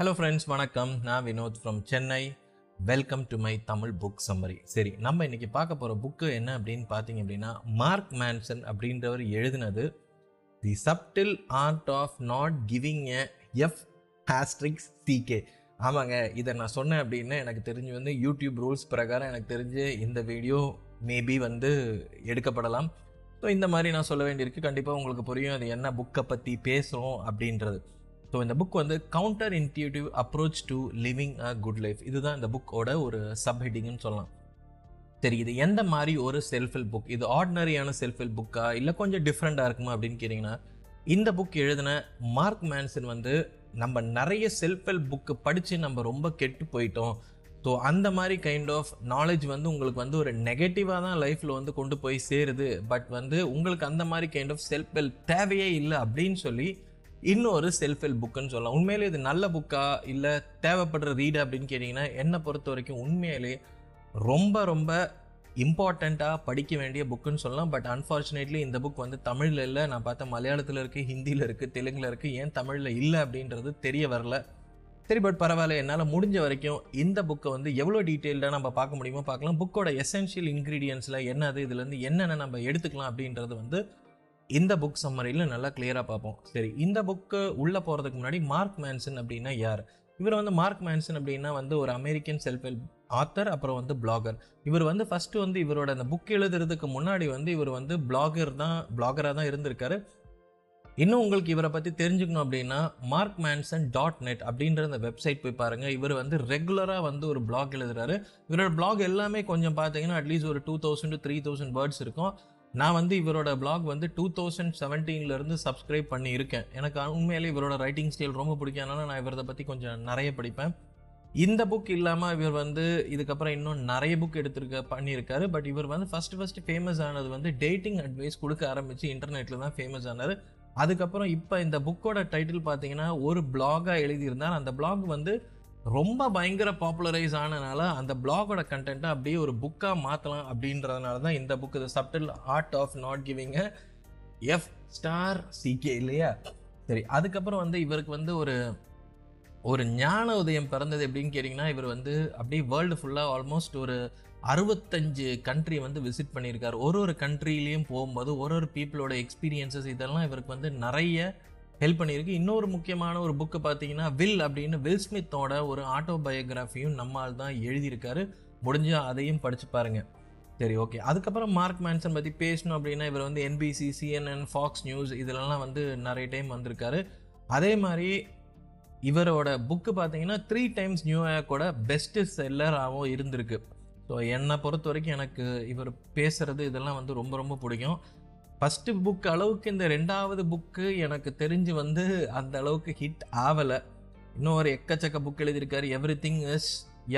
Hello friends வணக்கம். நான் Vinoth from Chennai welcome to my Tamil book summary சரி நம்ம இன்னைக்கு பார்க்க போகிற புக்கு என்ன அப்படின்னு பார்த்தீங்க அப்படின்னா மார்க் மேன்சன் அப்படின்றவர் எழுதினது the subtle art of not giving a F asterisks C K ஆமாங்க இதை நான் சொன்னேன் அப்படின்னா எனக்கு தெரிஞ்சு வந்து யூடியூப் ரூல்ஸ் பிரகாரம் எனக்கு தெரிஞ்சு இந்த வீடியோ மேபி வந்து எடுக்கப்படலாம். ஸோ இந்த மாதிரி நான் சொல்ல வேண்டியிருக்கு. கண்டிப்பாக உங்களுக்கு புரியும் அது என்ன புக்கை பற்றி பேசுகிறோம் அப்படின்றது. ஸோ இந்த புக் வந்து counterintuitive approach to living a good life இதுதான் இந்த புக்கோட ஒரு சப் ஹெட்டிங்னு சொல்லலாம். சரி இது எந்த மாதிரி ஒரு செல்ஃப் ஹெல்ப் புக் இது ஆர்டினரியான செல்ஃப் ஹெல்ப் புக்கா இல்லை கொஞ்சம் டிஃப்ரெண்ட்டாக இருக்குமா அப்படின்னு கேட்டிங்கன்னா இந்த புக் எழுதின மார்க் மேன்சன் வந்து நம்ம நிறைய செல்ஃப் ஹெல்ப் புக்கு படித்து நம்ம ரொம்ப கெட்டு போயிட்டோம். ஸோ அந்த மாதிரி கைண்ட் ஆஃப் நாலேஜ் வந்து உங்களுக்கு வந்து ஒரு நெகட்டிவாக தான் லைஃப்பில் வந்து கொண்டு போய் சேருது. பட் வந்து உங்களுக்கு அந்த மாதிரி கைண்ட் ஆஃப் செல்ஃப் ஹெல்ப் தேவையே இல்லை அப்படின்னு சொல்லி இன்னொரு செல்ஃப் ஹெல்ப் புக்குன்னு சொல்லலாம். உண்மையிலே இது நல்ல புக்கா இல்லை தேவைப்படுற ரீடு அப்படின்னு கேட்டிங்கன்னா என்னை பொறுத்த வரைக்கும் உண்மையிலே ரொம்ப ரொம்ப இம்பார்ட்டண்ட்டாக படிக்க வேண்டிய புக்குன்னு சொல்லலாம். பட் அன்ஃபார்ச்சுனேட்லி இந்த புக் வந்து தமிழில் இல்லை. நான் பார்த்தேன் மலையாளத்தில் இருக்குது ஹிந்தியில் இருக்குது தெலுங்கில் இருக்குது ஏன் தமிழில் இல்லை அப்படின்றது தெரிய வரல. சரி பட் பரவாயில்ல. என்னால் முடிஞ்ச வரைக்கும் இந்த புக்கை வந்து எவ்வளோ டீட்டெயில்டாக நம்ம பார்க்க முடியுமோ பார்க்கலாம். புக்கோட எசென்ஷியல் இன்க்ரீடியன்ஸில் என்னது இதுலேருந்து என்னென்ன நம்ம எடுத்துக்கலாம் அப்படின்றது வந்து இந்த புக் சம்மரியில் நல்லா கிளியராக பார்ப்போம். சரி இந்த புக்கு உள்ளே போகிறதுக்கு முன்னாடி மார்க் மேன்சன் அப்படின்னா யார்? இவர் வந்து மார்க் மேன்சன் அப்படின்னா வந்து ஒரு அமெரிக்கன் செல்ஃப் ஹெல்ப் ஆத்தர் அப்புறம் வந்து பிளாகர் இவர் வந்து ஃபஸ்ட்டு வந்து இவரோட அந்த புக் எழுதுறதுக்கு முன்னாடி வந்து இவர் வந்து பிளாகர் தான் பிளாகராக தான் இருந்திருக்காரு. இன்னும் உங்களுக்கு இவரை பற்றி தெரிஞ்சுக்கணும் அப்படின்னா மார்க் மேன்சன் டாட் நெட் அப்படின்ற அந்த வெப்சைட் போய் பாருங்கள் இவர் வந்து ரெகுலராக வந்து ஒரு பிளாக் எழுதுறாரு. இவரோட பிளாக் எல்லாமே கொஞ்சம் பார்த்தீங்கன்னா அட்லீஸ்ட் ஒரு two thousand to three thousand words இருக்கும். நான் வந்து இவரோட பிளாக் வந்து டூ தௌசண்ட் செவன்டீன்லேருந்து சப்ஸ்கிரைப் பண்ணி இருக்கேன் எனக்கு உண்மையிலே இவரோட ரைட்டிங் ஸ்டைல் ரொம்ப பிடிக்காதனால நான் இவரதை பற்றி கொஞ்சம் நிறைய படிப்பேன். இந்த புக் இல்லாமல் இவர் வந்து இதுக்கப்புறம் இன்னும் நிறைய புக் எடுத்திருக்க பண்ணியிருக்காரு. பட் இவர் வந்து ஃபஸ்ட்டு ஃபஸ்ட்டு ஃபேமஸ் ஆனது வந்து டேட்டிங் அட்வைஸ் கொடுக்க ஆரம்பித்து இன்டர்நெட்டில் தான் ஃபேமஸ் ஆனார். அதுக்கப்புறம் இப்போ இந்த புக்கோட டைட்டில் பார்த்தீங்கன்னா ஒரு பிளாகாக எழுதியிருந்தார். அந்த பிளாக் வந்து ரொம்ப பயங்கர பாப்புலரைஸ் ஆனனால அந்த பிளாகோட கண்டென்ட்டை அப்படியே ஒரு புக்காக மாற்றலாம் அப்படின்றதுனால தான் இந்த புக் இது subtle art of not giving F star C K இல்லையா? சரி அதுக்கப்புறம் வந்து இவருக்கு வந்து ஒரு ஒரு ஞான உதயம் பிறந்தது எப்படின்னு கேட்டிங்கன்னா இவர் வந்து அப்படியே வேர்ல்டு ஃபுல்லாக ஆல்மோஸ்ட் ஒரு அறுபத்தஞ்சு கண்ட்ரி வந்து விசிட் பண்ணியிருக்காரு. ஒரு ஒரு கண்ட்ரிலையும் போகும்போது ஒரு ஒரு பீப்புளோட எக்ஸ்பீரியன்சஸ் இதெல்லாம் இவருக்கு வந்து நிறைய ஹெல்ப் பண்ணியிருக்கு. இன்னொரு முக்கியமான ஒரு புக்கு பார்த்தீங்கன்னா வில் அப்படின்னு வில் ஸ்மித்தோட ஒரு ஆட்டோபயோகிராஃபியும் நம்மால் தான் எழுதியிருக்காரு. முடிஞ்சால் அதையும் படித்து பாருங்க. சரி ஓகே அதுக்கப்புறம் மார்க் மேன்சன் பற்றி பேசணும் அப்படின்னா இவர் வந்து என்பிசி சிஎன்என் ஃபாக்ஸ் நியூஸ் இதிலலாம் வந்து நிறைய டைம் வந்திருக்காரு. அதே மாதிரி இவரோட புக்கு பார்த்தீங்கன்னா த்ரீ டைம்ஸ் நியூயார்க்கோட பெஸ்ட்டு செல்லராகவும் இருந்திருக்கு. ஸோ என்னை பொறுத்த வரைக்கும் எனக்கு இவர் பேசுகிறது இதெல்லாம் வந்து ரொம்ப ரொம்ப பிடிக்கும். ஃபஸ்ட்டு புக் அளவுக்கு இந்த ரெண்டாவது புக்கு எனக்கு தெரிஞ்சு வந்து அந்த அளவுக்கு ஹிட் ஆகலை இன்னும் ஒரு எக்கச்சக்க புக் எழுதியிருக்காரு. Everything is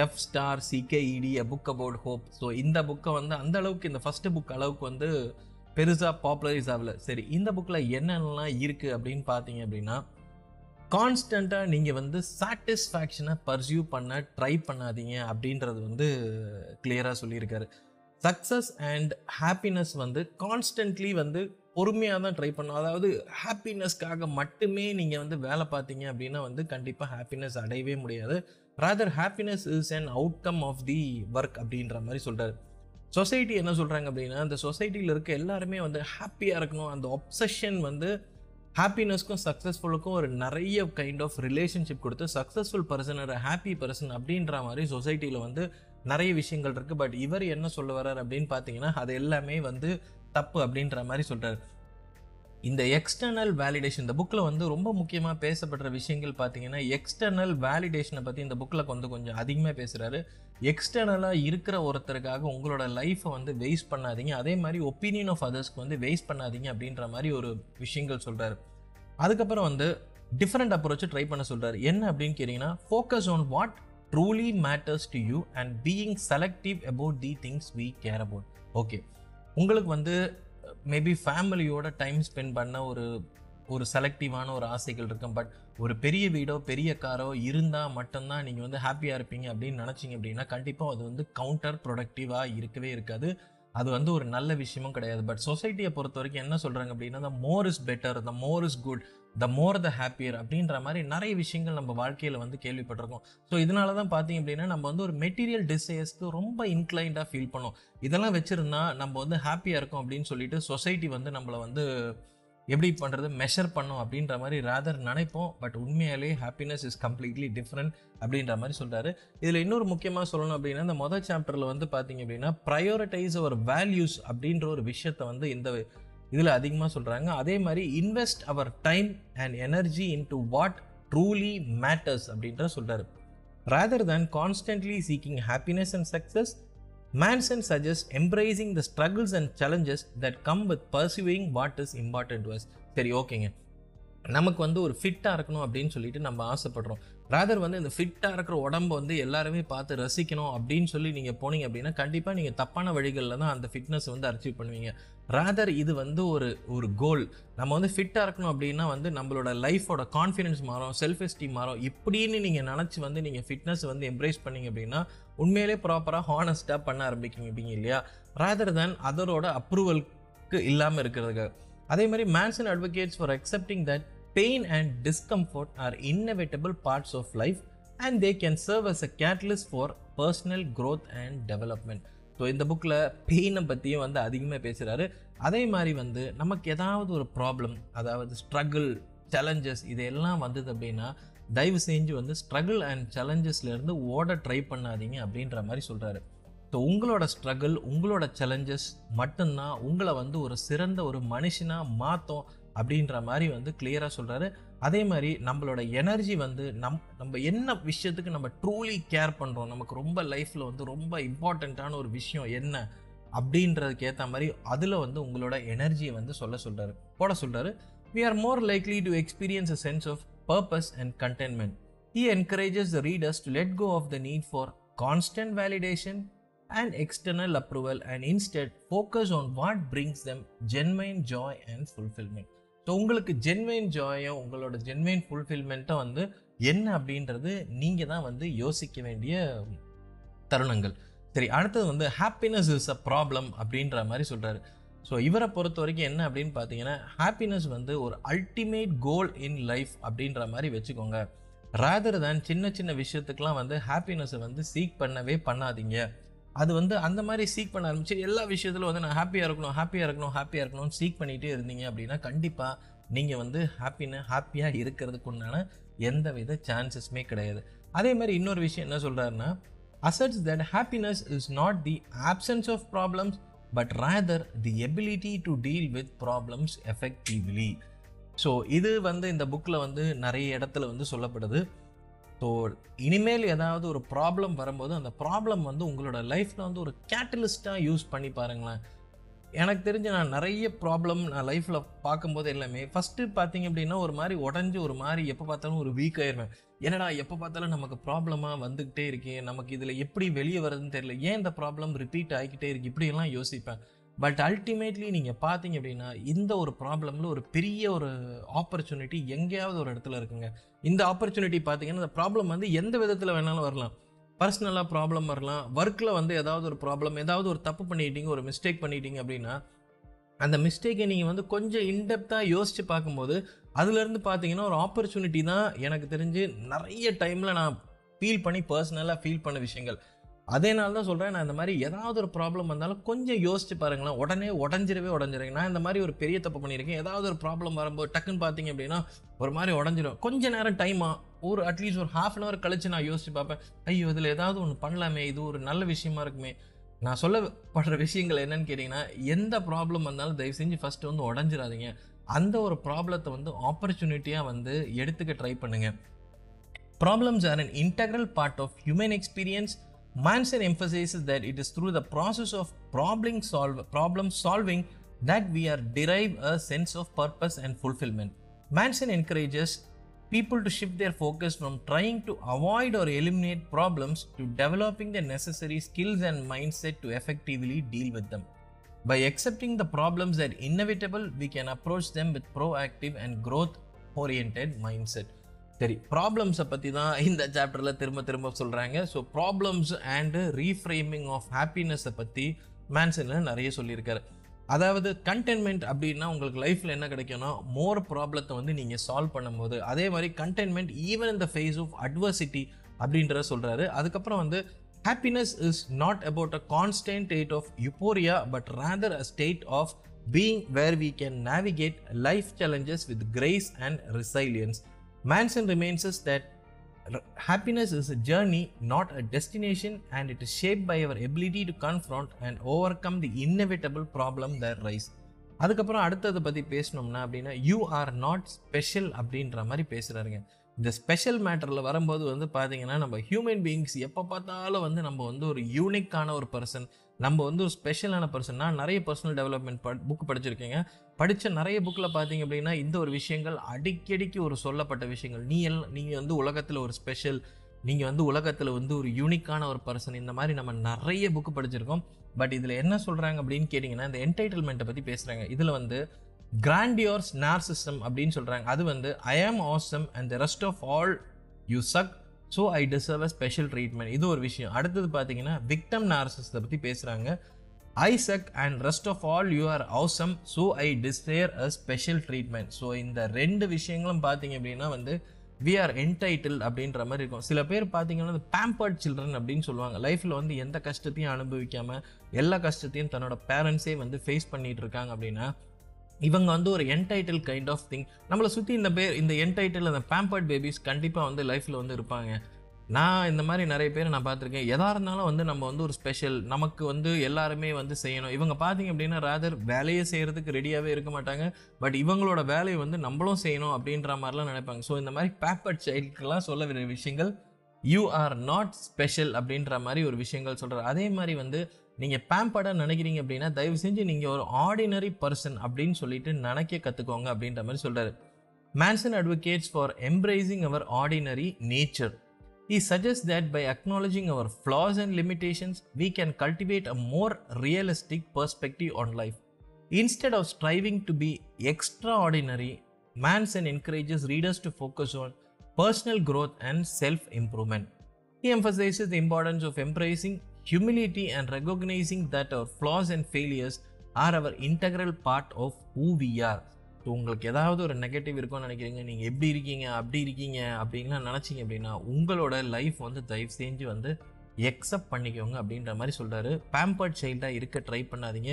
F star C K E D a book about hope so இந்த புக்கை வந்து அந்த அளவுக்கு இந்த ஃபஸ்ட்டு புக் அளவுக்கு வந்து பெருசாக பாப்புலரைஸ் ஆகலை சரி இந்த புக்கில் என்னென்னலாம் இருக்குது அப்படின்னு பார்த்தீங்க அப்படின்னா கான்ஸ்டண்ட்டாக நீங்கள் வந்து சாட்டிஸ்ஃபேக்ஷனை பர்சியூ பண்ண ட்ரை பண்ணாதீங்க அப்படின்றது வந்து கிளியராக சொல்லியிருக்காரு. சக்ஸஸ் அண்ட் ஹாப்பினஸ் வந்து கான்ஸ்டன்ட்லி வந்து பொறுமையாக தான் ட்ரை பண்ணும் அதாவது ஹாப்பினஸ்க்காக மட்டுமே நீங்கள் வந்து வேலை பார்த்தீங்க அப்படின்னா வந்து கண்டிப்பாக ஹாப்பினஸ் அடையவே முடியாது. Rather happiness is an outcome of the work அப்படின்ற மாதிரி சொல்கிறார் சொசைட்டி என்ன சொல்கிறாங்க அப்படின்னா அந்த சொசைட்டியில் இருக்க எல்லாருமே வந்து ஹாப்பியாக இருக்கணும். அந்த ஒப்சஷன் வந்து ஹாப்பினஸ்க்கும் சக்ஸஸ்ஃபுல்லுக்கும் ஒரு நிறைய கைண்ட் ஆஃப் ரிலேஷன்ஷிப் கொடுத்து சக்ஸஸ்ஃபுல் பர்சன் ஒரு ஹாப்பி பர்சன் அப்படின்ற மாதிரி சொசைட்டியில் வந்து நிறைய விஷயங்கள் இருக்குது பட் இவர் என்ன சொல்ல வர்றார் அப்படின்னு பார்த்தீங்கன்னா அது எல்லாமே வந்து தப்பு அப்படின்ற மாதிரி சொல்கிறார் இந்த எக்ஸ்டர்னல் வேலிடேஷன் இந்த புக்கில் வந்து ரொம்ப முக்கியமாக பேசப்படுற விஷயங்கள் பார்த்தீங்கன்னா எக்ஸ்டர்னல் வேலிடேஷனை பற்றி இந்த புக்கில் வந்து கொஞ்சம் அதிகமாக பேசுகிறாரு எக்ஸ்டர்னலாக இருக்கிற ஒருத்தருக்காக உங்களோட லைஃப்பை வந்து வேஸ்ட் பண்ணாதீங்க. அதே மாதிரி ஒப்பீனியன் ஆஃப் அதர்ஸ்க்கு வந்து வேஸ்ட் பண்ணாதீங்க அப்படின்ற மாதிரி ஒரு விஷயங்கள் சொல்கிறாரு அதுக்கப்புறம் வந்து டிஃப்ரெண்ட் அப்ரோச்சை ட்ரை பண்ண சொல்கிறார் என்ன அப்படின்னு கேட்டிங்கன்னா focus on what truly matters to you and being selective about the things we care about okay உங்களுக்கு வந்து மேபி ஃபேமிலியோட டைம் ஸ்பெண்ட் பண்ண ஒரு ஒரு செலக்டிவான ஒரு ஆசைகள் இருக்கும். பட் ஒரு பெரிய வீடோ பெரிய காரோ இருந்தால் மட்டும்தான் நீங்கள் வந்து ஹாப்பியாக இருப்பீங்க அப்படின்னு நினச்சிங்க அப்படின்னா கண்டிப்பாக அது வந்து கவுண்டர் ப்ரொடக்டிவாக இருக்கவே இருக்காது. அது வந்து ஒரு நல்ல விஷயமும் கிடையாது. பட் சொசைட்டியை பொறுத்த வரைக்கும் என்ன சொல்கிறாங்க அப்படின்னா the more is better the more is good the more the happier அப்படின்ற மாதிரி நிறைய விஷயங்கள் நம்ம வாழ்க்கையில் வந்து கேள்விப்பட்டிருக்கோம். ஸோ இதனால தான் பார்த்தீங்க அப்படின்னா நம்ம வந்து ஒரு மெட்டீரியல் டிசையர்ஸ்க்கு ரொம்ப இன்க்ளைண்டாக ஃபீல் பண்ணோம். இதெல்லாம் வச்சுருந்தா நம்ம வந்து ஹாப்பியாக இருக்கும் அப்படின்னு சொல்லிட்டு சொசைட்டி வந்து நம்மளை வந்து எப்படி பண்ணுறது மெஷர் பண்ணும் அப்படின்ற மாதிரி ராதர் நினைப்போம். பட் உண்மையாலே ஹாப்பினஸ் இஸ் கம்ப்ளீட்லி டிஃப்ரெண்ட் அப்படின்ற மாதிரி சொல்கிறாரு இதில் இன்னொரு முக்கியமாக சொல்லணும் அப்படின்னா இந்த மொதல் சாப்டரில் வந்து பார்த்தீங்க அப்படின்னா ப்ரையோரிட்டைஸ் அவர் வேல்யூஸ் அப்படின்ற ஒரு விஷயத்தை வந்து இந்த இதில் அதிகமாக சொல்கிறாங்க அதே மாதிரி invest our time and energy into what truly matters அப்படின்ற சொல்கிறாரு rather than constantly seeking happiness and success Manson suggest embracing the struggles and challenges that come with pursuing what is important to சரி ஓகேங்க நமக்கு வந்து ஒரு ஃபிட்டாக இருக்கணும் அப்படின்னு சொல்லிட்டு நம்ம ஆசைப்படுறோம். ராதர் வந்து இந்த ஃபிட்டாக இருக்கிற உடம்பு வந்து எல்லாருமே பார்த்து ரசிக்கணும் அப்படின்னு சொல்லி நீங்கள் போனீங்க அப்படின்னா கண்டிப்பாக நீங்கள் தப்பான வழிகளில் தான் அந்த ஃபிட்னஸ் வந்து அச்சீவ் பண்ணுவீங்க. ராதர் இது வந்து ஒரு ஒரு கோல் நம்ம வந்து ஃபிட்டாக இருக்கணும் அப்படின்னா வந்து நம்மளோட லைஃபோட கான்ஃபிடன்ஸ் மாறும் செல்ஃப் எஸ்டீம் மாறும். இப்படின்னு நீங்கள் நினச்சி வந்து நீங்கள் ஃபிட்னஸ் வந்து எம்ப்ரேஸ் பண்ணீங்க அப்படின்னா உண்மையிலே ப்ராப்பராக ஹானஸ்ட்டாக பண்ண ஆரம்பிக்கிங்க இல்லையா? ராதர் தேன் அதரோட அப்ரூவலுக்கு இல்லாமல் இருக்கிறதுக்கு. அதே மாதிரி Manson advocates for accepting that pain and discomfort are inevitable parts of life and they can serve as a catalyst for personal growth and development so இந்த புக்கில் பெயினை பற்றியும் வந்து அதிகமாக பேசுகிறாரு அதே மாதிரி வந்து நமக்கு ஏதாவது ஒரு ப்ராப்ளம் அதாவது ஸ்ட்ரகிள் சேலஞ்சஸ் இதெல்லாம் வந்தது அப்படின்னா தயவு செஞ்சு வந்து ஸ்ட்ரகிள் அண்ட் சேலஞ்சஸ்லேருந்து ஓட ட்ரை பண்ணாதீங்க அப்படின்ற மாதிரி சொல்கிறாரு ஸோ உங்களோட ஸ்ட்ரகிள் உங்களோட சேலஞ்சஸ் மட்டும்தான் உங்களை வந்து ஒரு சிறந்த ஒரு மனுஷனாக மாற்றும் அப்படின்ற மாதிரி வந்து கிளியராக சொல்கிறாரு அதே மாதிரி நம்மளோட எனர்ஜி வந்து நம் நம்ம என்ன விஷயத்துக்கு நம்ம ட்ரூலி கேர் பண்ணுறோம் நமக்கு ரொம்ப லைஃப்பில் வந்து ரொம்ப இம்பார்ட்டண்ட்டான ஒரு விஷயம் என்ன அப்படின்றதுக்கு ஏற்ற மாதிரி அதில் வந்து உங்களோட எனர்ஜியை வந்து சொல்ல சொல்கிறாரு போட சொல்கிறாரு we are more likely to experience a sense of purpose and contentment he encourages the readers to let go of the need for constant validation and external approval and instead focus on what brings them genuine joy and fulfillment. So உங்களுக்கு ஜென்மைன் ஜாயும் உங்களோட ஜென்மைன் ஃபுல்ஃபில்மெண்ட்டும் வந்து என்ன அப்படின்றது நீங்கள் தான் வந்து யோசிக்க வேண்டிய தருணங்கள். சரி அடுத்தது வந்து ஹாப்பினஸ் இஸ் அ ப்ராப்ளம் அப்படின்ற மாதிரி சொல்கிறாரு ஸோ இவரை பொறுத்த வரைக்கும் என்ன அப்படின்னு பார்த்தீங்கன்னா ஹாப்பினஸ் வந்து ஒரு அல்டிமேட் கோல் இன் லைஃப் அப்படின்ற மாதிரி வச்சுக்கோங்க. ரேதர் தான் சின்ன சின்ன விஷயத்துக்கெலாம் வந்து ஹாப்பினஸை வந்து சீக் பண்ணவே பண்ணாதீங்க. அது வந்து அந்த மாதிரி சீக் பண்ண ஆரம்பிச்சு எல்லா விஷயத்திலும் வந்து நான் ஹாப்பியாக இருக்கணும் ஹாப்பியாக இருக்கணும் ஹாப்பியாக இருக்கணும்னு சீக் பண்ணிகிட்டே இருந்தீங்க அப்படின்னா கண்டிப்பாக நீங்கள் வந்து ஹாப்பின்னு ஹாப்பியாக இருக்கிறதுக்கு உண்டான எந்த வித சான்சஸுமே கிடையாது. அதே மாதிரி இன்னொரு விஷயம் என்ன சொல்கிறாருன்னா asserts that happiness is not the absence of problems but rather the ability to deal with problems effectively so இது வந்து இந்த புக்கில் வந்து நிறைய இடத்துல வந்து சொல்லப்படுது. ஸோ இனிமேல் ஏதாவது ஒரு ப்ராப்ளம் வரும்போது அந்த ப்ராப்ளம் வந்து உங்களோட லைஃப்பில் வந்து ஒரு கேட்டலிஸ்ட்டாக யூஸ் பண்ணி பாருங்களேன். எனக்கு தெரிஞ்சு நான் நிறைய ப்ராப்ளம் நான் லைஃப்பில் பார்க்கும்போது எல்லாமே ஃபஸ்ட்டு பார்த்தீங்க அப்படின்னா ஒரு மாதிரி உடஞ்சி ஒரு மாதிரி எப்போ பார்த்தாலும் ஒரு வீக் ஆயிடுவேன் என்னடா எப்போ பார்த்தாலும் நமக்கு ப்ராப்ளமாக வந்துக்கிட்டே இருக்கே நமக்கு இதில் எப்படி வெளியே வருதுன்னு தெரியல. ஏன் இந்த ப்ராப்ளம் ரிப்பீட் ஆகிக்கிட்டே இருக்கு? இப்படியெல்லாம் யோசிப்பேன். பட் அல்டிமேட்லி நீங்கள் பார்த்தீங்க அப்படின்னா இந்த ஒரு ப்ராப்ளமில் ஒரு பெரிய ஒரு ஆப்பர்ச்சுனிட்டி எங்கேயாவது ஒரு இடத்துல இருக்குங்க. இந்த ஆப்பர்ச்சுனிட்டி பார்த்தீங்கன்னா இந்த ப்ராப்ளம் வந்து எந்த விதத்தில் வேணாலும் வரலாம். பர்சனலாக ப்ராப்ளம் வரலாம். ஒர்க்கில் வந்து ஏதாவது ஒரு ப்ராப்ளம் ஏதாவது ஒரு தப்பு பண்ணிட்டீங்க ஒரு மிஸ்டேக் பண்ணிட்டீங்க அப்படின்னா அந்த மிஸ்டேக்கை நீங்கள் வந்து கொஞ்சம் இன்டெப்த்தாக யோசித்து பார்க்கும்போது அதுலேருந்து பார்த்தீங்கன்னா ஒரு ஆப்பர்ச்சுனிட்டி தான் எனக்கு தெரிஞ்சு நிறைய டைமில் நான் ஃபீல் பண்ணி பர்சனலாக ஃபீல் பண்ண விஷயங்கள். அதே நாள் தான் சொல்கிறேன் நான் இந்த மாதிரி ஏதாவது ஒரு ப்ராப்ளம் வந்தாலும் கொஞ்சம் யோசிச்சு பாருங்களேன். உடனே உடஞ்சிரவே உடஞ்சிருங்க நான் இந்த மாதிரி ஒரு பெரிய தப்பு பண்ணியிருக்கேன். ஏதாவது ஒரு ப்ராப்ளம் வரும்போது டக்குன்னு பார்த்தீங்க அப்படின்னா ஒரு மாதிரி உடஞ்சிரும் கொஞ்ச நேரம் டைமா ஒரு அட்லீஸ்ட் ஒரு ஹாஃப் அன் ஹவர் கழிச்சு நான் யோசிச்சு பார்ப்பேன். ஐயோ இதில் ஏதாவது ஒன்று பண்ணலாமே இது ஒரு நல்ல விஷயமா இருக்குமே. நான் சொல்லப்படுற விஷயங்கள் என்னன்னு கேட்டிங்கன்னா எந்த ப்ராப்ளம் வந்தாலும் தயவு செஞ்சு ஃபஸ்ட்டு வந்து உடஞ்சிடாதீங்க. அந்த ஒரு ப்ராப்ளத்தை வந்து ஆப்பர்ச்சுனிட்டியாக வந்து எடுத்துக்க ட்ரை பண்ணுங்கள் problems are an integral part of human experience Manson emphasizes that it is through the process of problem, solve, problem solving that we are derive a sense of purpose and fulfillment. Manson encourages people to shift their focus from trying to avoid or eliminate problems to developing the necessary skills and mindset to effectively deal with them. By accepting the problems that inevitable, we can approach them with proactive and growth oriented mindset. சரி ப்ராப்ளம்ஸை பற்றி தான் இந்த சாப்டரில் திரும்ப திரும்ப சொல்கிறாங்க so problems and reframing of ஹாப்பினஸை பற்றி மேன்சனில் நிறைய சொல்லியிருக்காரு. அதாவது கண்டென்மெண்ட் அப்படின்னா உங்களுக்கு லைஃப்பில் என்ன கிடைக்கும்னா மோர் ப்ராப்ளத்தை வந்து நீங்கள் சால்வ் பண்ணும்போது அதே மாதிரி கண்டென்மெண்ட் ஈவன் இந்த ஃபேஸ் ஆஃப் அட்வர்சிட்டி அப்படின்றத சொல்கிறாரு அதுக்கப்புறம் வந்து happiness is not about a constant state of euphoria but rather a state of being where we can navigate life challenges with grace and resilience Manson reminds us that r- happiness is a journey, not a destination, and it is shaped by our ability to confront and overcome the inevitable problem that rise. அதுக்கப்புறம் அடுத்ததை பற்றி பேசணும்னா அப்படின்னா you are not special அப்படின்ற மாதிரி பேசுகிறாருங்க இந்த special மேட்டரில் வரும்போது வந்து பார்த்தீங்கன்னா நம்ம ஹியூமன் பீயிங்ஸ் எப்போ பார்த்தாலும் வந்து நம்ம வந்து ஒரு யூனிக்கான ஒரு பர்சன் நம்ம வந்து ஒரு ஸ்பெஷலான பர்சன்னா நிறைய பர்சனல் டெவலப்மெண்ட் ப புக் படிச்சிருக்கீங்க. படித்த நிறைய புக்கில் பார்த்தீங்க அப்படின்னா இந்த ஒரு விஷயங்கள் அடிக்கடிக்கு ஒரு சொல்லப்பட்ட விஷயங்கள். நீ எல்லாம் நீங்கள் வந்து உலகத்தில் ஒரு ஸ்பெஷல் நீங்கள் வந்து உலகத்தில் வந்து ஒரு யூனிக்கான ஒரு பர்சன் இந்த மாதிரி நம்ம நிறைய புக்கு படிச்சிருக்கோம். பட் இதில் என்ன சொல்கிறாங்க அப்படின்னு கேட்டிங்கன்னா இந்த என்டைட்டில்மெண்ட்டை பற்றி பேசுகிறாங்க இதில் வந்து கிராண்டியோர்ஸ் நார்சிசம் அப்படின்னு சொல்கிறாங்க அது வந்து I am awesome and the rest of all you suck so I deserve a special treatment இது ஒரு விஷயம். அடுத்தது பார்த்தீங்கன்னா விக்டம் நார்சிஸத்தை பற்றி பேசுகிறாங்க I suck and rest of all you are awesome so I deserve a special treatment so இந்த ரெண்டு விஷயங்களும் பார்த்தீங்க அப்படின்னா வந்து வி ஆர் என்டைட்டில் அப்படின்ற மாதிரி இருக்கும். சில பேர் பார்த்தீங்கன்னா பேம்பர்ட் சில்ட்ரன் அப்படின்னு சொல்லுவாங்க. லைஃப்பில் வந்து எந்த கஷ்டத்தையும் அனுபவிக்காமல் எல்லா கஷ்டத்தையும் தன்னோட பேரண்ட்ஸே வந்து ஃபேஸ் பண்ணிகிட்டு இருக்காங்க அப்படின்னா இவங்க வந்து ஒரு என்டைட்டில் கைண்ட் ஆஃப் திங் நம்மளை சுற்றி இந்த பேர் இந்த என்டைட்டில் அந்த பேம்பர்ட் பேபிஸ் கண்டிப்பாக வந்து லைஃப்பில் வந்து இருப்பாங்க. நான் இந்த மாதிரி நிறைய பேர் நான் பார்த்துருக்கேன். எதாக இருந்தாலும் வந்து நம்ம வந்து ஒரு ஸ்பெஷல் நமக்கு வந்து எல்லாருமே வந்து செய்யணும். இவங்க பார்த்தீங்க அப்படின்னா ராதர் வேலையை செய்கிறதுக்கு ரெடியாகவே இருக்க மாட்டாங்க. பட் இவங்களோட வேலையை வந்து நம்மளும் செய்யணும் அப்படின்ற மாதிரிலாம் நினைப்பாங்க. ஸோ இந்த மாதிரி பேப்பர்ட் சைல்டுக்கெல்லாம் சொல்ல வேண்டிய விஷயங்கள் யூ ஆர் நாட் ஸ்பெஷல் அப்படின்ற மாதிரி ஒரு விஷயங்கள் சொல்கிறார் அதே மாதிரி வந்து நீங்கள் பேம்பர்டாக நினைக்கிறீங்க அப்படின்னா தயவு செஞ்சு நீங்கள் ஒரு ஆர்டினரி பர்சன் அப்படின்னு சொல்லிட்டு நினைக்க கற்றுக்கோங்க அப்படின்ற மாதிரி சொல்கிறாரு Manson advocates for embracing our ordinary nature He suggests that by acknowledging our flaws and limitations, we can cultivate a more realistic perspective on life. Instead of striving to be extraordinary, Manson encourages readers to focus on personal growth and self improvement. He emphasizes the importance of embracing humility and recognizing that our flaws and failures are our integral part of who we are so உங்களுக்கு ஏதாவது ஒரு negative இருக்கும்னு நினைக்கிறீங்க நீங்கள் எப்படி இருக்கீங்க அப்படி இருக்கீங்க அப்படின்லாம் நினச்சிங்க அப்படின்னா உங்களோட லைஃப் வந்து தயவு செஞ்சு வந்து எக்ஸப்ட் பண்ணிக்கோங்க அப்படின்ற மாதிரி சொல்கிறாரு பேம்பர்ட் சைல்டாக இருக்க ட்ரை பண்ணாதீங்க.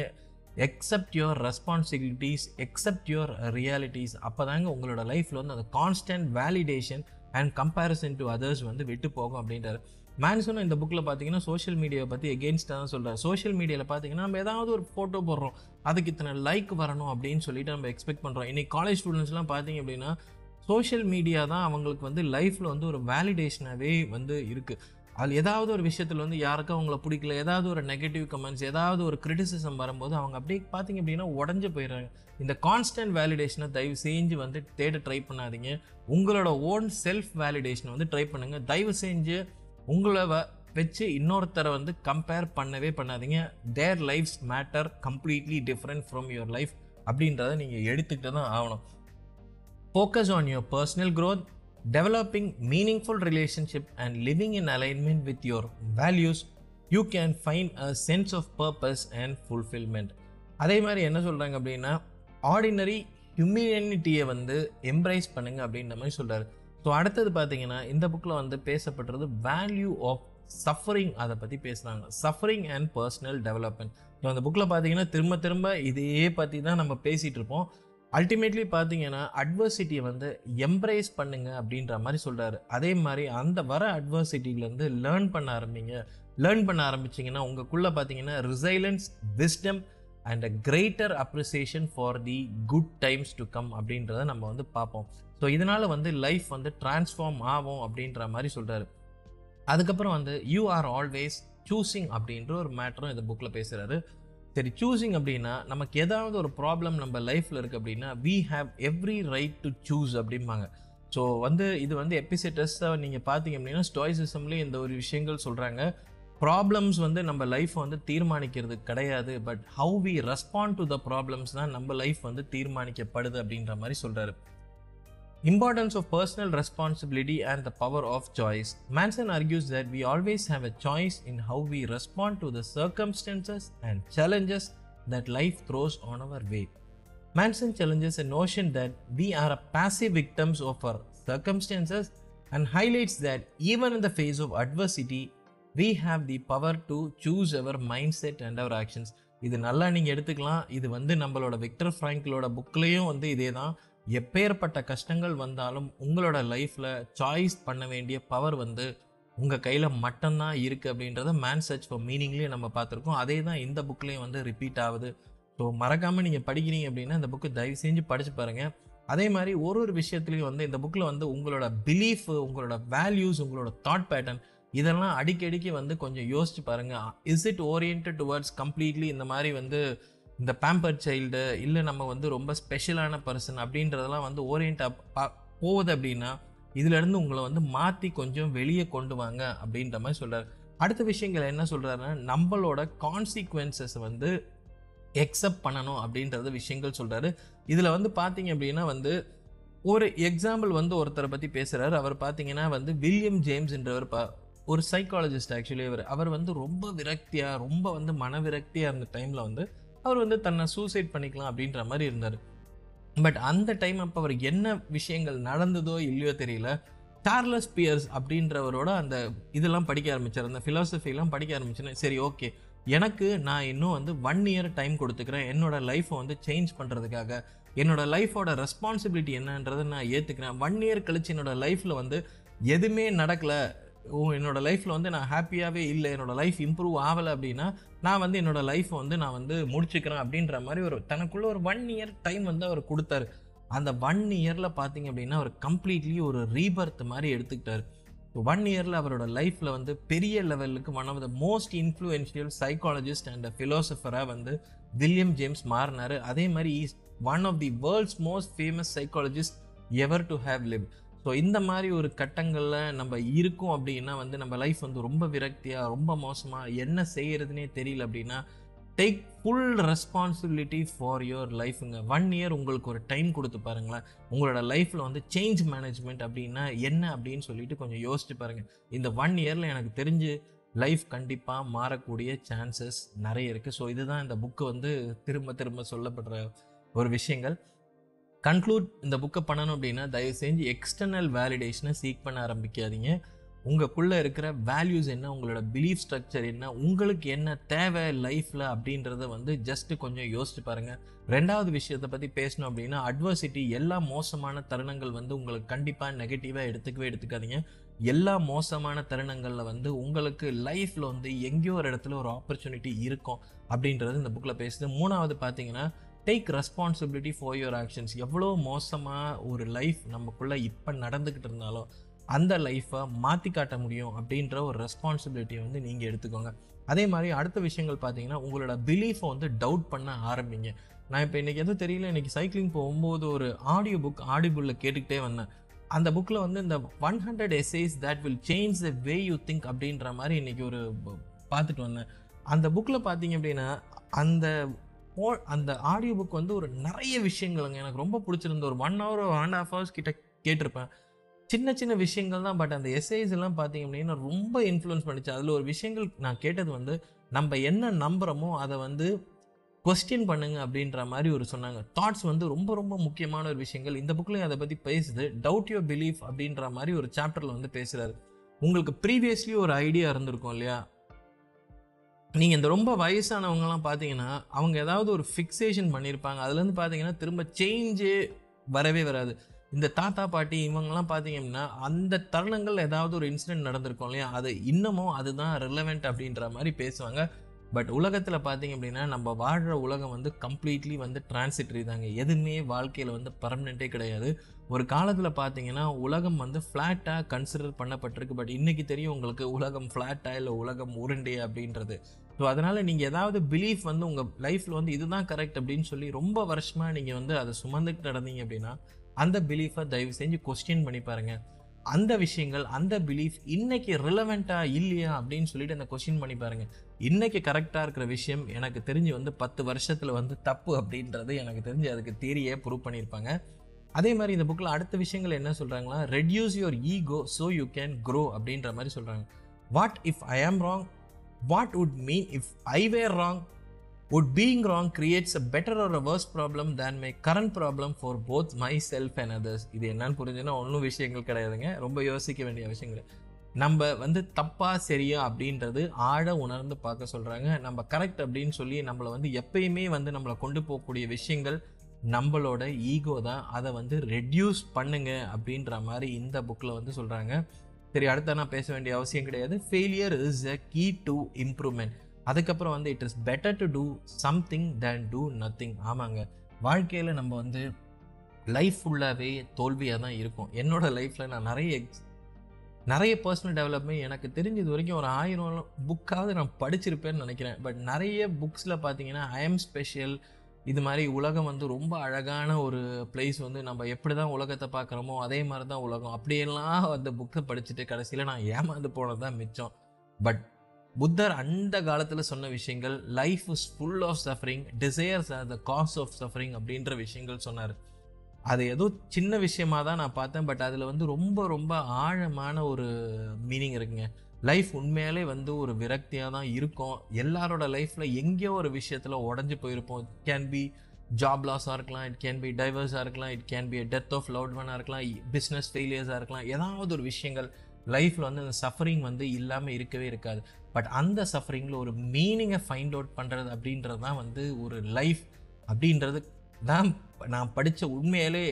Accept your responsibilities accept your realities அப்போ தாங்க உங்களோட லைஃப்பில் வந்து அந்த constant validation and comparison to others வந்து விட்டு போகும் அப்படின்றாரு. மேன்சனும் இந்த புக்கில் பார்த்தீங்கன்னா சோஷியல் மீடியாவை பற்றி எகெயின்ஸ்டாக தான் சொல்கிறார் சோஷியல் மீடியாவில் பார்த்தீங்கன்னா நம்ம ஏதாவது ஒரு ஃபோட்டோ போடுறோம். அதுக்கு இத்தனை லைக் வரணும் அப்படின்னு சொல்லிட்டு நம்ம எக்ஸ்பெக்ட் பண்ணுறோம் இன்றைக்கி காலேஜ் ஸ்டூடெண்ட்ஸ்லாம் பார்த்தீங்க அப்படின்னா சோஷியல் மீடியா தான் அவங்களுக்கு வந்து லைஃப்பில் வந்து ஒரு வேலிடேஷனாகவே வந்து இருக்குது அது ஏதாவது ஒரு விஷயத்தில் வந்து யாருக்கும் அவங்கள பிடிக்கல ஏதாவது ஒரு நெகட்டிவ் கமெண்ட்ஸ் ஏதாவது ஒரு கிரிட்டிசிசம் வரும்போது அவங்க அப்படியே பார்த்தீங்க அப்படின்னா உடஞ்சு போயிடுறாங்க. இந்த கான்ஸ்டன்ட் வேலிடேஷனை தயவு செஞ்சு வந்து தேட ட்ரை பண்ணாதீங்க. உங்களோட ஓன் செல்ஃப் வேலிடேஷனை வந்து ட்ரை பண்ணுங்கள் தயவு செஞ்சு உங்களை வச்சு இன்னொருத்தரை வந்து கம்பேர் பண்ணவே பண்ணாதீங்க. Their lifes matter completely different from your life அப்படின்றத நீங்கள் எடுத்துக்கிட்டு தான் ஆகணும். Focus on your personal growth developing meaningful relationship and living in alignment with your values you can find a sense of purpose and fulfillment அதே மாதிரி என்ன சொல்கிறாங்க அப்படின்னா ஆர்டினரி ஹியூமினிட்டியை வந்து எம்ப்ரைஸ் பண்ணுங்க அப்படின்ற மாதிரி சொல்கிறாரு ஸோ அடுத்தது பார்த்தீங்கன்னா இந்த புக்கில் வந்து பேசப்பட்டது வேல்யூ ஆஃப் சஃபரிங் அதை பற்றி பேசுகிறாங்க suffering and personal development so அந்த புக்கில் பார்த்தீங்கன்னா திரும்ப திரும்ப இதையே பற்றி தான் நம்ம பேசிகிட்டு இருப்போம். அல்டிமேட்லி பார்த்தீங்கன்னா அட்வர்சிட்டியை வந்து எம்ப்ரேஸ் பண்ணுங்க அப்படின்ற மாதிரி சொல்கிறாரு அதே மாதிரி அந்த வர அட்வர்சிட்டியிலேருந்து லேர்ன் பண்ண ஆரம்பிங்க. லேர்ன் பண்ண ஆரம்பிச்சிங்கன்னா உங்களுக்குள்ளே பார்த்தீங்கன்னா resilience wisdom and a greater appreciation for the good times to come அப்படின்றத நம்ம வந்து பார்ப்போம். ஸோ இதனால் வந்து லைஃப் வந்து டிரான்ஸ்ஃபார்ம் ஆகும் அப்படின்ற மாதிரி சொல்கிறாரு அதுக்கப்புறம் வந்து யூ ஆர் ஆல்வேஸ் சூஸிங் அப்படின்ற ஒரு மேட்டரும் இந்த புக்கில் பேசுகிறாரு சரி சூஸிங் அப்படின்னா நமக்கு ஏதாவது ஒரு ப்ராப்ளம் நம்ம லைஃப்பில் இருக்குது அப்படின்னா we have every right to choose அப்படிம்பாங்க. ஸோ வந்து இது வந்து எபிசெட்டஸாக நீங்கள் பார்த்தீங்க அப்படின்னா ஸ்டாய்சிசம்லேயும் இந்த ஒரு விஷயங்கள் சொல்கிறாங்க ப்ராப்ளம்ஸ் வந்து நம்ம லைஃப் வந்து தீர்மானிக்கிறது கிடையாது. But how we respond to the problems தான் நம்ம லைஃப் வந்து தீர்மானிக்கப்படுது அப்படின்ற மாதிரி சொல்கிறாரு Importance of personal responsibility and the power of choice. Manson argues that we always have a choice in how we respond to the circumstances and challenges that life throws on our way. Manson challenges a notion that we are a passive victims of our circumstances and highlights that even in the face of adversity, we have the power to choose our mindset and our actions. இது நல்லா நீங்கள் எடுத்துக்கலாம் இது வந்து நம்மளோட Victor ஃப்ராங்க்லோட புக்லேயும் வந்து இதே தான் எப்பேற்பட்ட கஷ்டங்கள் வந்தாலும் உங்களோட லைஃப்பில் சாய்ஸ் பண்ண வேண்டிய பவர் வந்து உங்கள் கையில் மட்டும்தான் இருக்குது அப்படின்றத மேன் சர்ச் ஃபார் மீனிங்லேயும் நம்ம பார்த்துருக்கோம். அதே தான் இந்த புக்லேயும் வந்து ரிப்பீட் ஆகுது. ஸோ மறக்காமல் நீங்கள் படிக்கிறீங்க அப்படின்னா இந்த புக்கு தயவு செஞ்சு படித்து பாருங்கள் அதே மாதிரி ஒரு ஒரு விஷயத்துலையும் வந்து இந்த புக்கில் வந்து உங்களோட பிலீஃப் உங்களோட வேல்யூஸ் உங்களோட தாட் பேட்டர்ன் இதெல்லாம் அடிக்கடிக்கு வந்து கொஞ்சம் யோசிச்சு பாருங்கள் is it orient towards completely இந்த மாதிரி வந்து இந்த பேம்பர் சைல்டு இல்லை நம்ம வந்து ரொம்ப ஸ்பெஷலான பர்சன் அப்படின்றதெல்லாம் வந்து ஓரியன்டாக போகுது அப்படின்னா இதுலேருந்து உங்களை வந்து மாற்றி கொஞ்சம் வெளியே கொண்டு வாங்க அப்படின்ற மாதிரி சொல்கிறார் அடுத்த விஷயங்கள் என்ன சொல்கிறாருன்னா நம்மளோட கான்சிக்வன்சஸ் வந்து எக்ஸப்ட் பண்ணணும் அப்படின்றது விஷயங்கள் சொல்கிறாரு இதில் வந்து பார்த்தீங்க அப்படின்னா வந்து ஒரு எக்ஸாம்பிள் வந்து ஒருத்தரை பற்றி பேசுகிறாரு அவர் பார்த்தீங்கன்னா வந்து வில்லியம் ஜேம்ஸ்ன்றவர் பா ஒரு சைக்காலஜிஸ்ட் ஆக்சுவலி அவர் அவர் வந்து ரொம்ப விரக்தியாக ரொம்ப வந்து மன விரக்தியாக இருந்த டைமில் வந்து அவர் வந்து தன்னை சூசைட் பண்ணிக்கலாம் அப்படின்ற மாதிரி இருந்தார். பட் அந்த டைம் அப்போ அவர் என்ன விஷயங்கள் நடந்ததோ இல்லையோ தெரியல. சார்லஸ் பியர்ஸ் அப்படின்றவரோட அந்த இதெல்லாம் படிக்க ஆரம்பிச்சார். அந்த ஃபிலாசபிலாம் படிக்க ஆரம்பிச்சேன்னு சரி ஓகே எனக்கு நான் இன்னும் வந்து ஒன் இயர் டைம் கொடுத்துக்கிறேன். என்னோட லைஃப்பை வந்து சேஞ்ச் பண்ணுறதுக்காக என்னோட லைஃபோட ரெஸ்பான்சிபிலிட்டி என்னன்றதை நான் ஏற்றுக்கிறேன் ஒன் இயர் கழிச்சு என்னோட லைஃப்பில் வந்து எதுவுமே நடக்கலை. ஓ என்னோடய லைஃப்பில் வந்து நான் ஹாப்பியாகவே இல்லை. என்னோடய லைஃப் இம்ப்ரூவ் ஆகலை அப்படின்னா நான் வந்து என்னோடய லைஃப்பை வந்து நான் வந்து முடிச்சுக்கிறேன் அப்படின்ற மாதிரி ஒரு தனக்குள்ளே ஒரு ஒன் இயர் டைம் வந்து அவர் கொடுத்தாரு. அந்த ஒன் இயரில் பார்த்தீங்க அப்படின்னா அவர் கம்ப்ளீட்லி ஒரு ரீபர்த் மாதிரி எடுத்துக்கிட்டார். ஒன் இயரில் அவரோட லைஃப்பில் வந்து பெரிய லெவலுக்கு one of the most influential psychologist and ஃபிலோசஃபராக வந்து வில்லியம் ஜேம்ஸ் மாறினார். அதே மாதிரி is one of the world's most famous psychologist ever to have live so இந்த மாதிரி ஒரு கட்டங்களில் நம்ம இருக்கோம் அப்படின்னா வந்து நம்ம லைஃப் வந்து ரொம்ப விரக்தியாக ரொம்ப மோசமாக என்ன செய்கிறதுனே தெரியல அப்படின்னா take full responsibility for your லைஃபுங்க one year உங்களுக்கு ஒரு டைம் கொடுத்து பாருங்களேன். உங்களோட லைஃப்பில் வந்து சேஞ்ச் மேனேஜ்மெண்ட் அப்படின்னா என்ன அப்படின்னு சொல்லிட்டு கொஞ்சம் யோசிச்சு பாருங்கள் இந்த ஒன் இயரில் எனக்கு தெரிஞ்சு லைஃப் கண்டிப்பாக மாறக்கூடிய சான்சஸ் நிறைய இருக்குது ஸோ இதுதான் இந்த புக்கு வந்து திரும்ப திரும்ப சொல்லப்படுற ஒரு விஷயங்கள். கன்க்ளூட் இந்த புக்கை பண்ணணும் அப்படின்னா தயவு செஞ்சு எக்ஸ்டர்னல் வேலிடேஷனை சீக் பண்ண ஆரம்பிக்காதீங்க. உங்களுக்குள்ளே இருக்கிற வேல்யூஸ் என்ன உங்களோட பிலீஃப் ஸ்ட்ரக்சர் என்ன உங்களுக்கு என்ன தேவை லைஃப்பில் அப்படின்றத வந்து ஜஸ்ட்டு கொஞ்சம் யோசிச்சு பாருங்கள் ரெண்டாவது விஷயத்தை பற்றி பேசணும் அப்படின்னா அட்வர்சிட்டி எல்லா மோசமான தருணங்கள் வந்து உங்களுக்கு கண்டிப்பாக நெகட்டிவாக எடுத்துக்கவே எடுத்துக்காதீங்க. எல்லா மோசமான தருணங்களில் வந்து உங்களுக்கு லைஃப்பில் வந்து எங்கேயோ ஒரு இடத்துல ஒரு ஆப்பர்ச்சுனிட்டி இருக்கும் அப்படின்றது இந்த புக்கில் பேசுது. மூணாவது பார்த்தீங்கன்னா take responsibility for your actions எவ்வளோ மோசமாக ஒரு லைஃப் நமக்குள்ளே இப்போ நடந்துக்கிட்டு இருந்தாலும் அந்த லைஃப்பை மாற்றி காட்ட முடியும் அப்படின்ற ஒரு ரெஸ்பான்சிபிலிட்டியை வந்து நீங்கள் எடுத்துக்கோங்க. அதே மாதிரி அடுத்த விஷயங்கள் பார்த்தீங்கன்னா உங்களோட பிலீஃபை வந்து டவுட் பண்ண ஆரம்பிங்க. நான் இப்போ இன்றைக்கி எதுவும் தெரியல இன்றைக்கி சைக்கிளிங் போகும்போது ஒரு ஆடியோ புக் ஆடிபுல்லில் கேட்டுக்கிட்டே வந்தேன். அந்த புக்கில் வந்து இந்த one hundred essays that will change the way you think அப்படின்ற மாதிரி இன்றைக்கி ஒரு பார்த்துட்டு வந்தேன். அந்த புக்கில் பார்த்தீங்க அப்படின்னா அந்த போ அந்த ஆடியோ புக் வந்து ஒரு நிறைய விஷயங்களுங்க. எனக்கு ரொம்ப பிடிச்சிருந்த ஒரு one hour one and half hours கிட்ட கேட்டிருப்பேன். சின்ன சின்ன விஷயங்கள் தான் பட் அந்த எஸ்ஐஸ் எல்லாம் பார்த்தீங்க அப்படின்னா ரொம்ப இன்ஃப்ளூயன்ஸ் பண்ணிச்சு. அதில் ஒரு விஷயங்கள் நான் கேட்டது வந்து நம்ம என்ன நம்புகிறோமோ அதை வந்து கொஸ்டின் பண்ணுங்க அப்படின்ற மாதிரி ஒரு சொன்னாங்க. தாட்ஸ் வந்து ரொம்ப ரொம்ப முக்கியமான ஒரு விஷயங்கள். இந்த புக்லேயும் அதை பற்றி பேசுது. டவுட் யோர் பிலீஃப் அப்படின்ற மாதிரி ஒரு சாப்டரில் வந்து பேசுகிறாரு உங்களுக்கு ப்ரீவியஸ்லி ஒரு ஐடியா இருந்திருக்கும் இல்லையா? நீங்கள் இந்த ரொம்ப வயசானவங்கலாம் பார்த்தீங்கன்னா அவங்க ஏதாவது ஒரு ஃபிக்ஸேஷன் பண்ணியிருப்பாங்க அதுலேருந்து பார்த்தீங்கன்னா திரும்ப சேஞ்சே வரவே வராது. இந்த தாத்தா பாட்டி இவங்கெல்லாம் பார்த்தீங்க அப்படின்னா அந்த தருணங்கள் ஏதாவது ஒரு இன்சிடென்ட் நடந்திருக்கும் இல்லையா? அது இன்னமும் அதுதான் ரிலவெண்ட் அப்படின்ற மாதிரி பேசுவாங்க. பட் உலகத்தில் பார்த்தீங்க அப்படின்னா நம்ம வாழ்கிற உலகம் வந்து கம்ப்ளீட்லி வந்து டிரான்சிட்ரி தாங்க. எதுவுமே வாழ்க்கையில் வந்து பர்மனெண்ட்டே கிடையாது. ஒரு காலத்தில் பார்த்தீங்கன்னா உலகம் வந்து ஃப்ளாட்டாக கன்சிடர் பண்ணப்பட்டிருக்கு. பட் இன்றைக்கி தெரியும் உங்களுக்கு உலகம் ஃப்ளாட்டாக இல்லை உலகம் உருண்டே அப்படின்றது. ஸோ அதனால் நீங்கள் ஏதாவது பிலீஃப் வந்து உங்கள் லைஃப்பில் வந்து இதுதான் கரெக்ட் அப்படின்னு சொல்லி ரொம்ப வருஷமாக நீங்கள் வந்து அதை சுமந்துக்கிட்டு நடந்தீங்க அப்படின்னா அந்த பிலீஃபை தயவு செஞ்சு கொஸ்டின் பண்ணி பாருங்கள் அந்த விஷயங்கள் அந்த பிலீஃப் இன்னைக்கு ரிலவெண்ட்டாக இல்லையா அப்படின்னு சொல்லிட்டு அந்த கொஷின் பண்ணி பாருங்க. இன்னைக்கு கரெக்டாக இருக்கிற விஷயம் எனக்கு தெரிஞ்சு வந்து பத்து வருஷத்தில் வந்து தப்பு அப்படின்றது எனக்கு தெரிஞ்சு அதுக்கு தேரியே ப்ரூவ் பண்ணியிருப்பாங்க. அதே மாதிரி இந்த புக்கில் அடுத்த விஷயங்கள் என்ன சொல்கிறாங்களா reduce your ego so you can grow அப்படின்ற மாதிரி சொல்கிறாங்க what if I am wrong what would mean if I were wrong would being wrong creates a better or a worse problem than my current problem for both myself and others? இது என்னன்னு புரிஞ்சுன்னா ஒன்றும் விஷயங்கள் கிடையாதுங்க. ரொம்ப யோசிக்க வேண்டிய விஷயங்கள். நம்ம வந்து தப்பா சரியா அப்படின்றது ஆழ உணர்ந்து பார்க்க சொல்கிறாங்க நம்ம கரெக்ட் அப்படின்னு சொல்லி நம்மளை வந்து எப்பயுமே வந்து நம்மளை கொண்டு போகக்கூடிய விஷயங்கள் நம்மளோட ஈகோ தான். அதை வந்து ரெடியூஸ் பண்ணுங்க அப்படின்ற மாதிரி இந்த புக்கில் வந்து சொல்கிறாங்க சரி அடுத்த நான் பேச வேண்டிய அவசியம் கிடையாது. Failure is a key to improvement அதுக்கப்புறம் வந்து it is better to do something than to nothing ஆமாங்க. வாழ்க்கையில் நம்ம வந்து லைஃப் ஃபுல்லாகவே தோல்வியாக தான் இருக்கும். என்னோடய லைஃப்பில் நான் நிறைய எக்ஸ் நிறைய பர்சனல் டெவலப்மெண்ட் எனக்கு தெரிஞ்சது வரைக்கும் ஒரு ஆயிரம் புக்காவது நான் படிச்சிருப்பேன்னு நினைக்கிறேன். பட் நிறைய புக்ஸில் பார்த்தீங்கன்னா ஐ எம் ஸ்பெஷல் இது மாதிரி உலகம் வந்து ரொம்ப அழகான ஒரு பிளேஸ் வந்து நம்ம எப்படி தான் உலகத்தை பார்க்குறோமோ அதே மாதிரி தான் உலகம். அப்படியெல்லாம் அந்த புக்கை படிச்சுட்டு கடைசியில் நான் ஏமாந்து போனது தான் மிச்சம். பட் புத்தர் அந்த காலத்தில் சொன்ன விஷயங்கள் life is full of suffering desires are the cause of suffering அப்படின்ற விஷயங்கள் சொன்னார். அது ஏதோ சின்ன விஷயமா தான் நான் பார்த்தேன் பட் அதில் வந்து ரொம்ப ரொம்ப ஆழமான ஒரு மீனிங் இருக்குங்க. லைஃப் உண்மையாலே வந்து ஒரு விரக்தியாக தான் இருக்கும். எல்லாரோட லைஃப்பில் எங்கேயோ ஒரு விஷயத்தில் உடஞ்சி போயிருப்போம். இட் கேன் பி ஜாப் லாஸாக இருக்கலாம் இட் கேன் பி டைவர்ஸாக இருக்கலாம் it can be death of loved ஒன்னாக இருக்கலாம் பிஸ்னஸ் ஃபெயிலியர்ஸாக இருக்கலாம் ஏதாவது ஒரு விஷயங்கள். லைஃப்பில் வந்து அந்த சஃபரிங் வந்து இல்லாமல் இருக்கவே இருக்காது. பட் அந்த சஃபரிங்கில் ஒரு மீனிங்கை ஃபைண்ட் அவுட் பண்ணுறது அப்படின்றது தான் வந்து ஒரு லைஃப் அப்படின்றது தான் நான் படித்த உண்மையிலே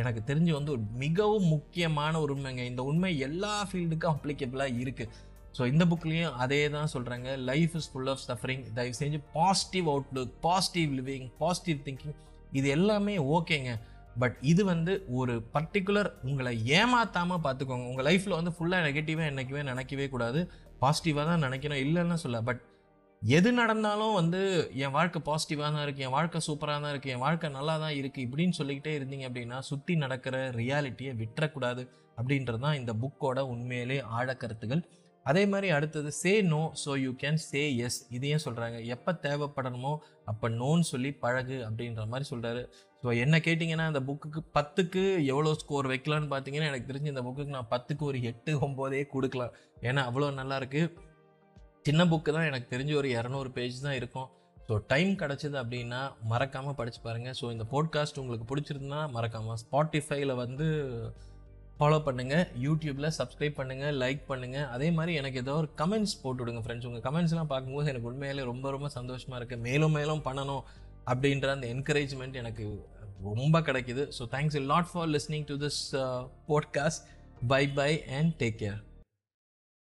எனக்கு தெரிஞ்சு வந்து ஒரு மிகவும் முக்கியமான ஒரு உண்மைங்க. இந்த உண்மை எல்லா ஃபீல்டுக்கும் அப்ளிகபிளாக இருக்குது ஸோ இந்த புக்லேயும் அதே தான் சொல்கிறாங்க life is full of suffering தயவு செஞ்சு positive outlook positive living positive thinking இது எல்லாமே ஓகேங்க பட் இது வந்து ஒரு பர்டிகுலர் உங்களை ஏமாத்தாமல் பார்த்துக்கோங்க. உங்கள் லைஃப்பில் வந்து ஃபுல்லாக நெகட்டிவாக என்றைக்குமே நினைக்கவே கூடாது. பாசிட்டிவாக தான் நினைக்கணும். இல்லைன்னு சொல்ல பட் எது நடந்தாலும் வந்து என் வாழ்க்கை பாசிட்டிவாக தான் இருக்குது என் வாழ்க்கை சூப்பராக தான் இருக்குது என் வாழ்க்கை நல்லா தான் இருக்குது இப்படின்னு சொல்லிக்கிட்டே இருந்தீங்க அப்படின்னா சுற்றி நடக்கிற ரியாலிட்டியை விட்டுறக்கூடாது அப்படின்றது தான் இந்த புக்கோட உண்மையிலே ஆழக்கருத்துகள். அதே மாதிரி அடுத்தது say no so you can say yes இதையும் சொல்கிறாங்க எப்போ தேவைப்படணுமோ அப்போ நோன்னு சொல்லி பழகு அப்படின்ற மாதிரி சொல்கிறாரு ஸோ என்ன கேட்டிங்கன்னா அந்த புக்குக்கு பத்துக்கு எவ்வளோ ஸ்கோர் வைக்கலான்னு பார்த்தீங்கன்னா எனக்கு தெரிஞ்சு இந்த புக்குக்கு நான் பத்துக்கு ஒரு எட்டு ஒம்போதே கொடுக்கலாம். ஏன்னா அவ்வளோ நல்லாயிருக்கு சின்ன புக்கு தான் எனக்கு தெரிஞ்சு ஒரு இரநூறு பேஜ் தான் இருக்கும். ஸோ டைம் கிடச்சிது அப்படின்னா மறக்காமல் படித்து பாருங்கள் ஸோ இந்த போட்காஸ்ட் உங்களுக்கு பிடிச்சிருந்தா மறக்காமல் ஸ்பாட்டிஃபைல வந்து ஃபாலோ பண்ணுங்கள் யூடியூப்பில் சப்ஸ்கிரைப் பண்ணுங்கள் லைக் பண்ணுங்கள் அதே மாதிரி எனக்கு ஏதோ ஒரு கமெண்ட்ஸ் போட்டு விடுங்க ஃப்ரெண்ட்ஸ் உங்கள் கமெண்ட்ஸ்லாம் பார்க்கும்போது எனக்கு உண்மையிலே ரொம்ப ரொம்ப சந்தோஷமாக இருக்குது மேலும் மேலும் பண்ணணும் அப்படின்ற அந்த என்கரேஜ்மெண்ட் எனக்கு ரொம்ப கிடைக்குது. So thanks lot for listening to this podcast bye bye and take care